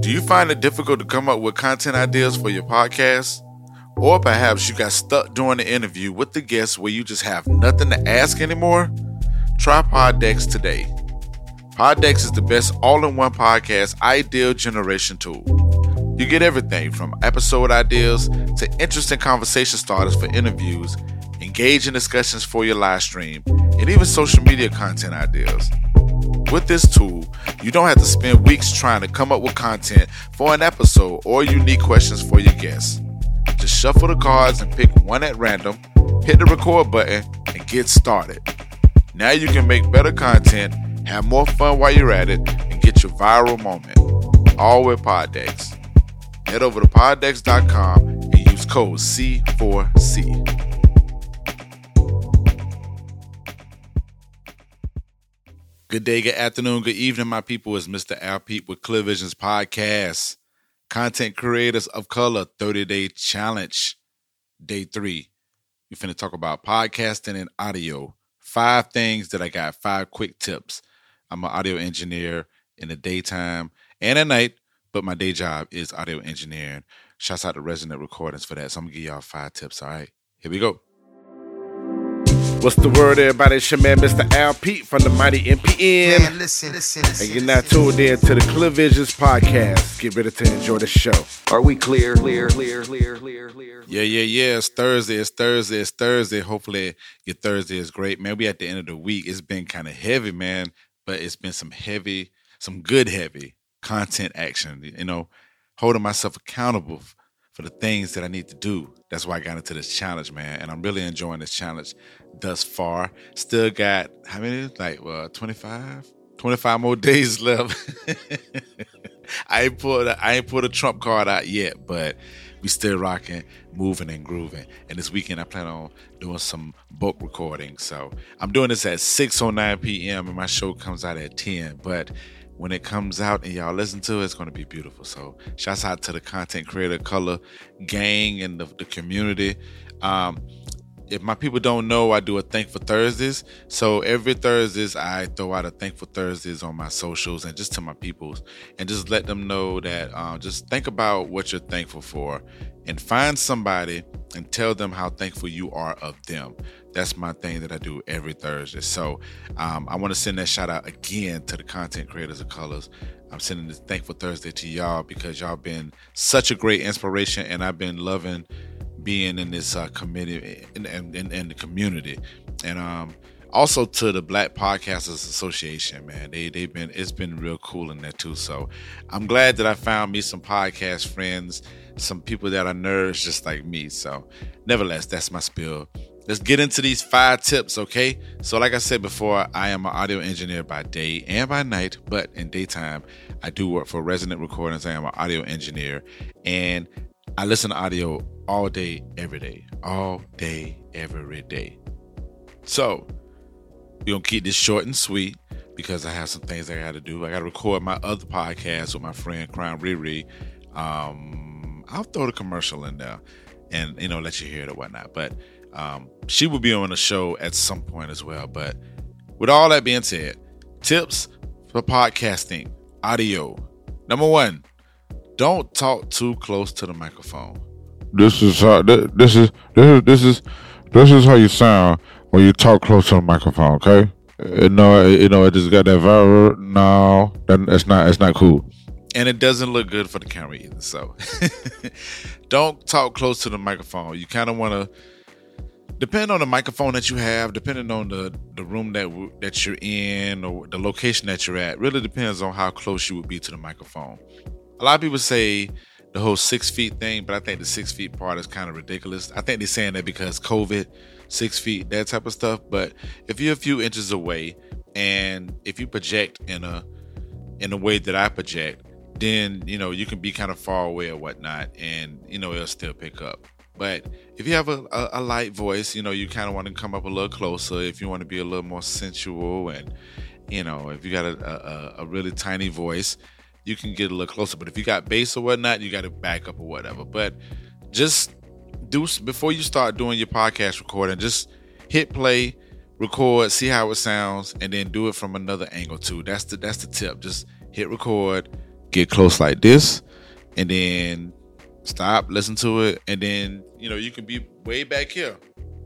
Do you find it difficult to come up with content ideas for your podcast? Or perhaps you got stuck during the interview with the guest where you just have nothing to ask anymore? Try Poddex today. Poddex is the best all in one podcast idea generation tool. You get everything from episode ideas to interesting conversation starters for interviews, engaging discussions for your live stream, and even social media content ideas. With this tool, you don't have to spend weeks trying to come up with content for an episode or unique questions for your guests. Just shuffle the cards and pick one at random, hit the record button, and get started. Now you can make better content, have more fun while you're at it, and get your viral moment. All with Poddex. Head over to poddex.com and use code C4C. Good day, good afternoon, good evening, my people. It's Mr. Al Pete with Clear Visions Podcast. Content Creators of Color 30 Day Challenge, Day 3. We're finna talk about podcasting and audio. Five things that I got, five quick tips. I'm an audio engineer in the daytime and at night, but my day job is audio engineering. Shouts out to Resonant Recordings for that. So I'm gonna give y'all five tips. All right, here we go. What's the word, everybody? It's your man, Mr. Al Pete from the Mighty MPN. Man, listen, listen, listen. And you're not tuned in to the Clear Visions podcast. Get ready to enjoy the show. Are we clear, clear, clear, clear, clear, clear? Yeah, yeah, yeah. It's Thursday. It's Thursday. It's Thursday. Hopefully your Thursday is great, man. We at the end of the week. It's been kind of heavy, man, but it's been some heavy, some good heavy content action. You know, holding myself accountable for the things that I need to do. That's why I got into this challenge, man. And I'm really enjoying this challenge thus far. Still got how many? Like uh, 25? 25 more days left. I ain't pulled a, I ain't pulled a trump card out yet, but we still rocking, moving and grooving. And this weekend I plan on doing some book recording. So I'm doing this at 6:09 p.m. and my show comes out at 10. But when it comes out and y'all listen to it, it's going to be beautiful. So, shouts out to the content creator color gang and the, the community. Um, if my people don't know, I do a Thankful Thursdays. So every Thursdays, I throw out a Thankful Thursdays on my socials and just to my peoples, and just let them know that uh, just think about what you're thankful for, and find somebody and tell them how thankful you are of them. That's my thing that I do every Thursday. So um, I want to send that shout out again to the content creators of colors. I'm sending this thankful Thursday to y'all because y'all been such a great inspiration, and I've been loving being in this uh, committee in, in, in, the community, and um, also to the Black Podcasters Association. Man, they they've been it's been real cool in there too. So I'm glad that I found me some podcast friends, some people that are nerds just like me. So, nevertheless, that's my spiel. Let's get into these five tips, okay? So, like I said before, I am an audio engineer by day and by night, but in daytime, I do work for Resonant Recordings. I am an audio engineer, and I listen to audio all day, every day, all day, every day. So, we're going to keep this short and sweet because I have some things I got to do. I got to record my other podcast with my friend Crown Riri. Um, I'll throw the commercial in there and, you know, let you hear it or whatnot. But um, she will be on the show at some point as well. But with all that being said, tips for podcasting audio. Number one, don't talk too close to the microphone. This is how this is this is this is this is how you sound when you talk close to the microphone. Okay, you know you know it just got that viral. No, that, it's not it's not cool. And it doesn't look good for the camera either. So don't talk close to the microphone. You kind of want to depend on the microphone that you have, depending on the the room that that you're in or the location that you're at. Really depends on how close you would be to the microphone a lot of people say the whole six feet thing, but I think the six feet part is kind of ridiculous. I think they're saying that because COVID, six feet, that type of stuff. But if you're a few inches away, and if you project in a in a way that I project, then you know you can be kind of far away or whatnot, and you know it'll still pick up. But if you have a, a, a light voice, you know you kind of want to come up a little closer. If you want to be a little more sensual, and you know if you got a, a, a really tiny voice, you can get a little closer. But if you got bass or whatnot, you got to back up or whatever. But just do before you start doing your podcast recording, just hit play, record, see how it sounds, and then do it from another angle too. That's the that's the tip. Just hit record, get close like this, and then stop, listen to it, and then you know you can be way back here.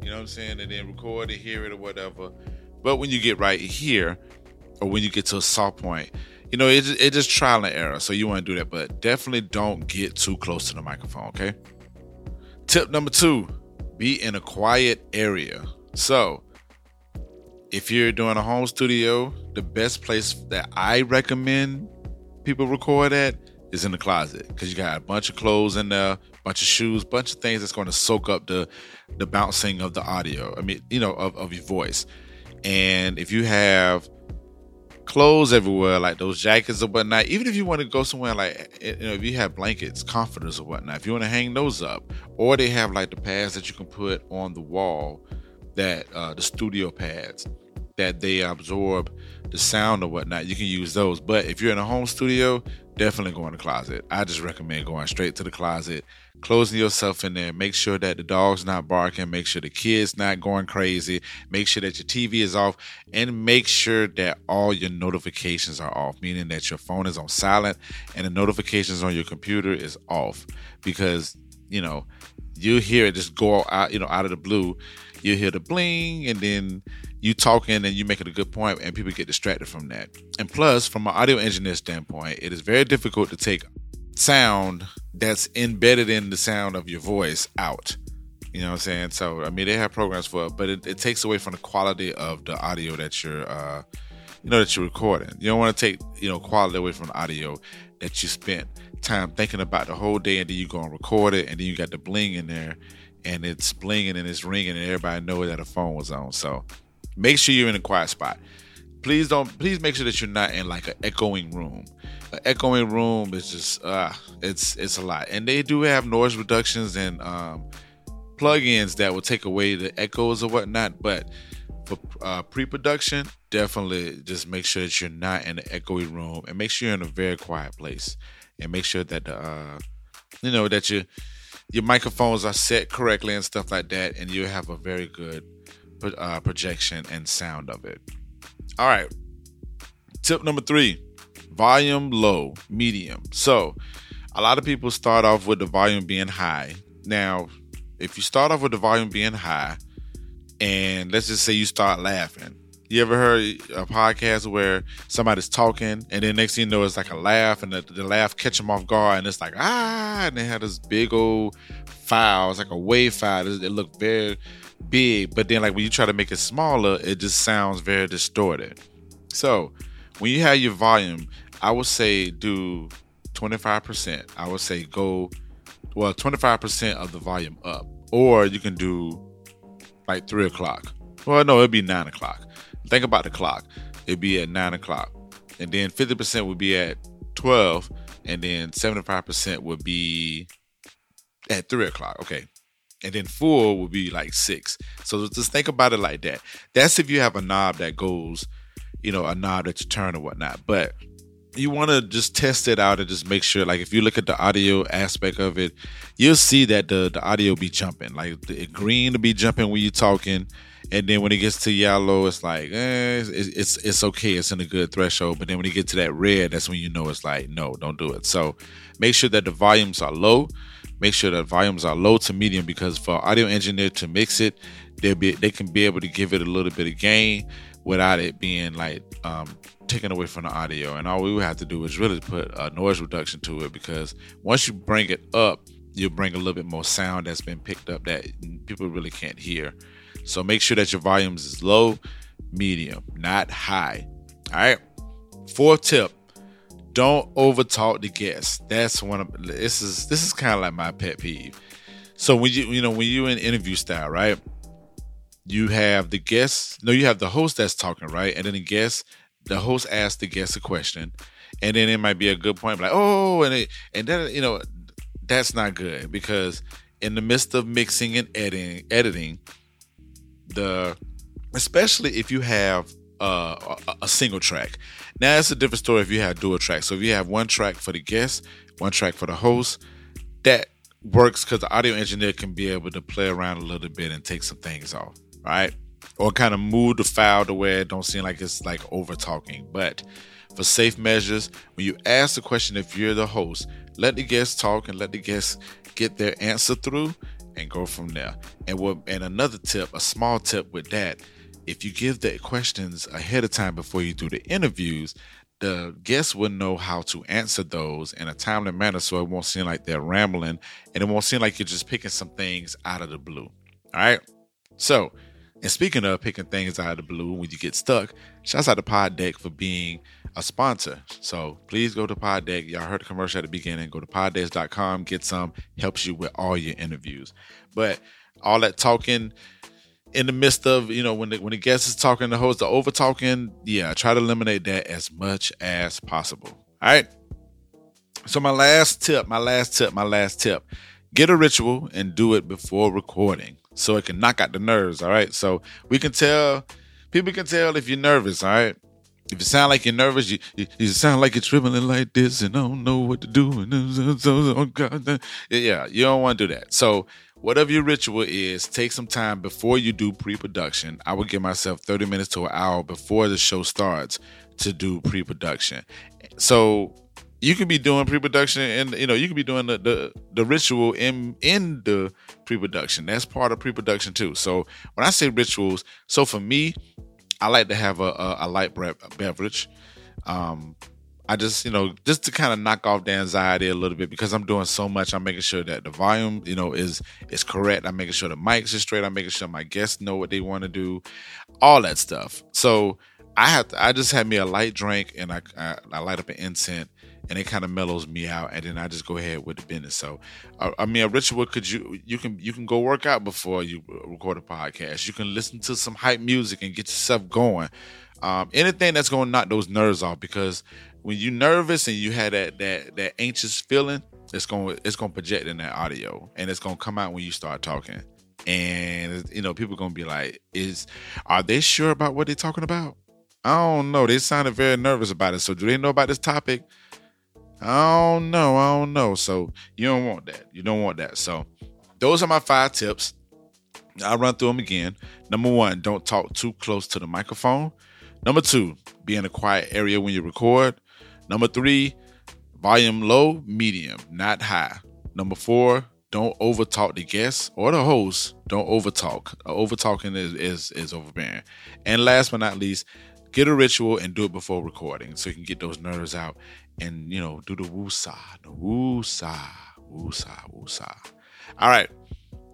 You know what I'm saying? And then record it, hear it, or whatever. But when you get right here, or when you get to a soft point, you know, it's it just trial and error. So you want to do that, but definitely don't get too close to the microphone. Okay. Tip number two: be in a quiet area. So if you're doing a home studio, the best place that I recommend people record at is in the closet because you got a bunch of clothes in there, bunch of shoes, bunch of things that's going to soak up the the bouncing of the audio. I mean, you know, of, of your voice. And if you have clothes everywhere, like those jackets or whatnot, even if you want to go somewhere like, you know, if you have blankets, comforters or whatnot, if you want to hang those up, or they have like the pads that you can put on the wall, that uh, the studio pads that they absorb the sound or whatnot, you can use those. But if you're in a home studio, definitely go in the closet. I just recommend going straight to the closet, closing yourself in there. Make sure that the dog's not barking. Make sure the kid's not going crazy. Make sure that your TV is off, and make sure that all your notifications are off, meaning that your phone is on silent and the notifications on your computer is off, because you know you hear it just go out, you know, out of the blue. You hear the bling, and then you talking and you making a good point and people get distracted from that. And plus, from an audio engineer standpoint, it is very difficult to take sound that's embedded in the sound of your voice out. You know what I'm saying? So I mean they have programs for it, but it, it takes away from the quality of the audio that you're uh you know that you're recording. You don't want to take, you know, quality away from the audio that you spent time thinking about the whole day and then you go and record it and then you got the bling in there and it's blinging and it's ringing and everybody knows that a phone was on. So Make sure you're in a quiet spot. Please don't. Please make sure that you're not in like an echoing room. An echoing room is just uh, it's it's a lot. And they do have noise reductions and um, plugins that will take away the echoes or whatnot. But for uh, pre-production, definitely just make sure that you're not in an echoey room and make sure you're in a very quiet place and make sure that the uh, you know that your your microphones are set correctly and stuff like that, and you have a very good uh, projection and sound of it. All right. Tip number three volume low, medium. So, a lot of people start off with the volume being high. Now, if you start off with the volume being high, and let's just say you start laughing, you ever heard a podcast where somebody's talking and then next thing you know it's like a laugh and the, the laugh catch them off guard and it's like ah and they had this big old file it's like a wave file it, looked very big, but then like when you try to make it smaller, it just sounds very distorted. So when you have your volume, I would say do 25%. I would say go well 25% of the volume up. Or you can do like three o'clock. Well, no, it'd be nine o'clock. Think about the clock. It'd be at nine o'clock. And then 50% would be at 12. And then 75% would be at three o'clock. Okay and then full will be like six. So just think about it like that. That's if you have a knob that goes, you know, a knob that you turn or whatnot. But you want to just test it out and just make sure. Like if you look at the audio aspect of it, you'll see that the the audio be jumping. Like the green to be jumping when you're talking, and then when it gets to yellow, it's like eh, it's, it's it's okay. It's in a good threshold. But then when you get to that red, that's when you know it's like no, don't do it. So make sure that the volumes are low make sure that volumes are low to medium because for audio engineer to mix it, they be they can be able to give it a little bit of gain without it being like um, taken away from the audio. And all we would have to do is really put a noise reduction to it because once you bring it up, you'll bring a little bit more sound that's been picked up that people really can't hear. So make sure that your volumes is low, medium, not high. All right. Fourth tip don't overtalk the guests. That's one of this is this is kind of like my pet peeve. So when you you know when you're in interview style, right? You have the guests. No, you have the host that's talking, right? And then the guest, the host asks the guest a question, and then it might be a good point, like oh, and it and then you know that's not good because in the midst of mixing and editing, editing, the especially if you have uh, a, single track. Now it's a different story if you have dual tracks. So if you have one track for the guest, one track for the host, that works because the audio engineer can be able to play around a little bit and take some things off, right? Or kind of move the file to where it don't seem like it's like over talking. But for safe measures, when you ask the question, if you're the host, let the guests talk and let the guests get their answer through and go from there. And what and another tip, a small tip with that, if you give the questions ahead of time before you do the interviews, the guests will know how to answer those in a timely manner so it won't seem like they're rambling and it won't seem like you're just picking some things out of the blue. All right. So, and speaking of picking things out of the blue when you get stuck, shouts out to Pod Deck for being a sponsor. So please go to Pod Deck. Y'all heard the commercial at the beginning. Go to poddeck.com, get some, helps you with all your interviews. But all that talking in the midst of, you know, when the when the guest is talking, the host, the over talking, yeah, try to eliminate that as much as possible. All right. So my last tip, my last tip, my last tip. Get a ritual and do it before recording so it can knock out the nerves. All right. So we can tell people can tell if you're nervous. All right. If you sound like you're nervous, you, you, you sound like you're trembling like this and I don't know what to do. Oh God. Yeah, you don't want to do that. So whatever your ritual is, take some time before you do pre-production. I would give myself 30 minutes to an hour before the show starts to do pre-production. So you can be doing pre-production and you know you can be doing the, the the ritual in in the pre-production that's part of pre-production too so when i say rituals so for me i like to have a, a, a light beverage um i just you know just to kind of knock off the anxiety a little bit because i'm doing so much i'm making sure that the volume you know is is correct. I'm making sure the mics are straight. I'm making sure my guests know what they want to do. All that stuff. So i have to, i just had me a light drink and i i, I light up an incense and it kind of mellows me out and then i just go ahead with the business. So uh, i mean a ritual could you you can you can go work out before you record a podcast. You can listen to some hype music and get yourself going. Um, anything that's going to knock those nerves off because when you're nervous and you have that that that anxious feeling it's going it's going to project in that audio and it's going to come out when you start talking and you know people are going to be like is are they sure about what they're talking about i don't know they sounded very nervous about it so do they know about this topic I don't know. I don't know. So you don't want that. You don't want that. So those are my five tips. I'll run through them again. Number one, don't talk too close to the microphone. Number two, be in a quiet area when you record. Number three, volume low, medium, not high. Number four, don't overtalk the guests or the host. Don't overtalk. Uh, Over talking is, is is overbearing. And last but not least, get a ritual and do it before recording so you can get those nerves out and you know do the woo-sa, the woo-sa, woo-sa, woo-sa. All right,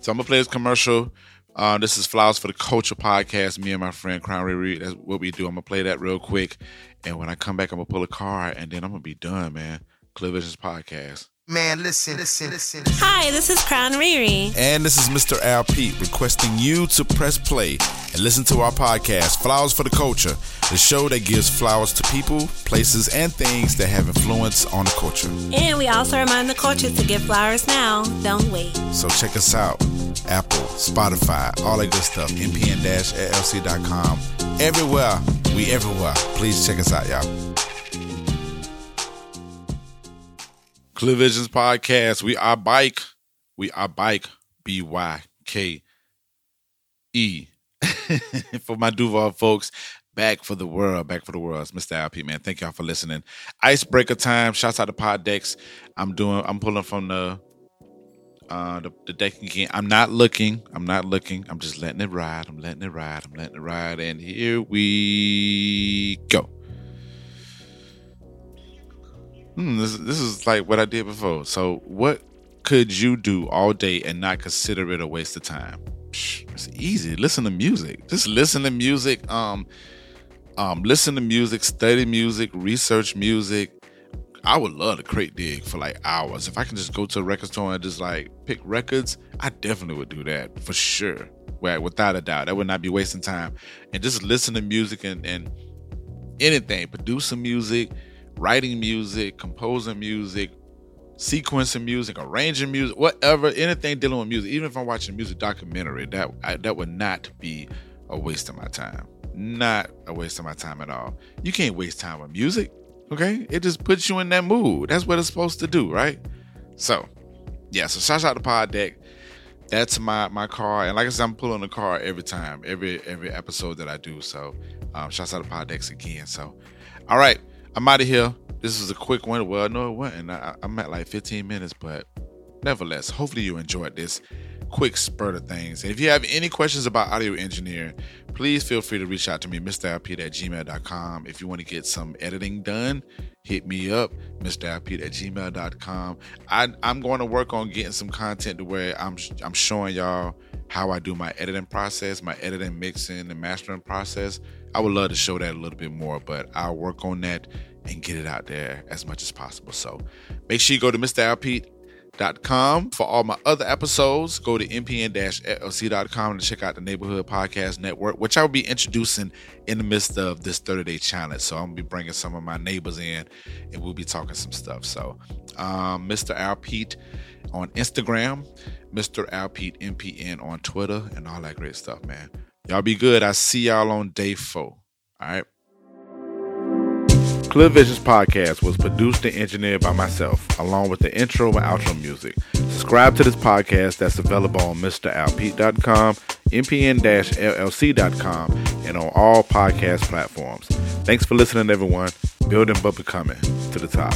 so I'm gonna play this commercial. Uh, this is Flowers for the Culture podcast. Me and my friend Crown Riri. That's what we do. I'm gonna play that real quick, and when I come back, I'm gonna pull a card, and then I'm gonna be done, man. Clear Visions podcast. Man, listen, listen, listen. Hi, this is Crown Riri. And this is Mr. Al Pete requesting you to press play and listen to our podcast, Flowers for the Culture, the show that gives flowers to people, places, and things that have influence on the culture. And we also remind the culture to give flowers now. Don't wait. So check us out Apple, Spotify, all that good stuff, mpn-llc.com. Everywhere. We everywhere. Please check us out, y'all. Clear Visions Podcast. We are bike. We are bike. B Y K E. For my Duval folks, back for the world. Back for the world. It's Mr. LP, man. Thank y'all for listening. Icebreaker time. Shouts out to Pod Decks. I'm doing, I'm pulling from the uh the, the deck again. I'm not looking. I'm not looking. I'm just letting it ride. I'm letting it ride. I'm letting it ride. And here we go. Hmm, this, this is like what I did before. So, what could you do all day and not consider it a waste of time? It's easy. Listen to music. Just listen to music. Um, um, listen to music, study music, research music. I would love to crate dig for like hours. If I can just go to a record store and just like pick records, I definitely would do that for sure. Without a doubt, that would not be wasting time. And just listen to music and, and anything, some music, writing music, composing music, sequencing music, arranging music, whatever, anything dealing with music. Even if I'm watching a music documentary, that I, that would not be a waste of my time. Not a waste of my time at all. You can't waste time with music, okay? It just puts you in that mood. That's what it's supposed to do, right? So, yeah. So shout out to Pod Deck. That's my my car, and like I said, I'm pulling the car every time, every every episode that I do. So, um, shouts out to Pod Decks again. So, all right. I'm out of here. This is a quick one. Well, no, it wasn't. I, I'm at like 15 minutes, but nevertheless, hopefully you enjoyed this quick spurt of things. And if you have any questions about audio engineering, please feel free to reach out to me, MrAlpete at gmail.com. If you want to get some editing done, hit me up, MrAlpete at gmail.com. I, I'm going to work on getting some content to where I'm, I'm showing y'all how I do my editing process, my editing, mixing, and mastering process. I would love to show that a little bit more, but I'll work on that and get it out there as much as possible. So make sure you go to Mr. Alpete com. For all my other episodes, go to mpn-llc.com to check out the Neighborhood Podcast Network, which I will be introducing in the midst of this 30-day challenge. So I'm to be bringing some of my neighbors in and we'll be talking some stuff. So um, Mr. Alpete on Instagram, Mr. Alpete MPN on Twitter, and all that great stuff, man. Y'all be good. I see y'all on day four. All right. Clear Visions podcast was produced and engineered by myself, along with the intro and outro music. Subscribe to this podcast that's available on MrAlpete.com, mpn-llc.com, and on all podcast platforms. Thanks for listening, everyone. Building but becoming to the top.